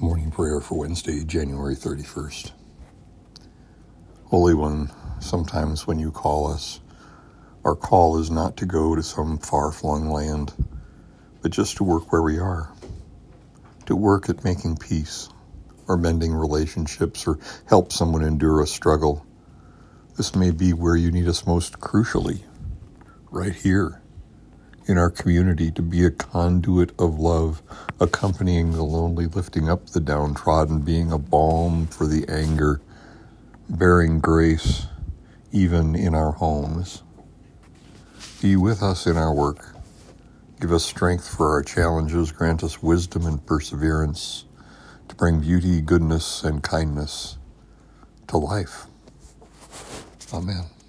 Morning prayer for Wednesday, January 31st. Holy One, sometimes when you call us, our call is not to go to some far flung land, but just to work where we are, to work at making peace, or mending relationships, or help someone endure a struggle. This may be where you need us most crucially, right here in our community to be a conduit of love, accompanying the lonely, lifting up the downtrodden, being a balm for the anger, bearing grace even in our homes. Be with us in our work. Give us strength for our challenges. Grant us wisdom and perseverance to bring beauty, goodness, and kindness to life. Amen.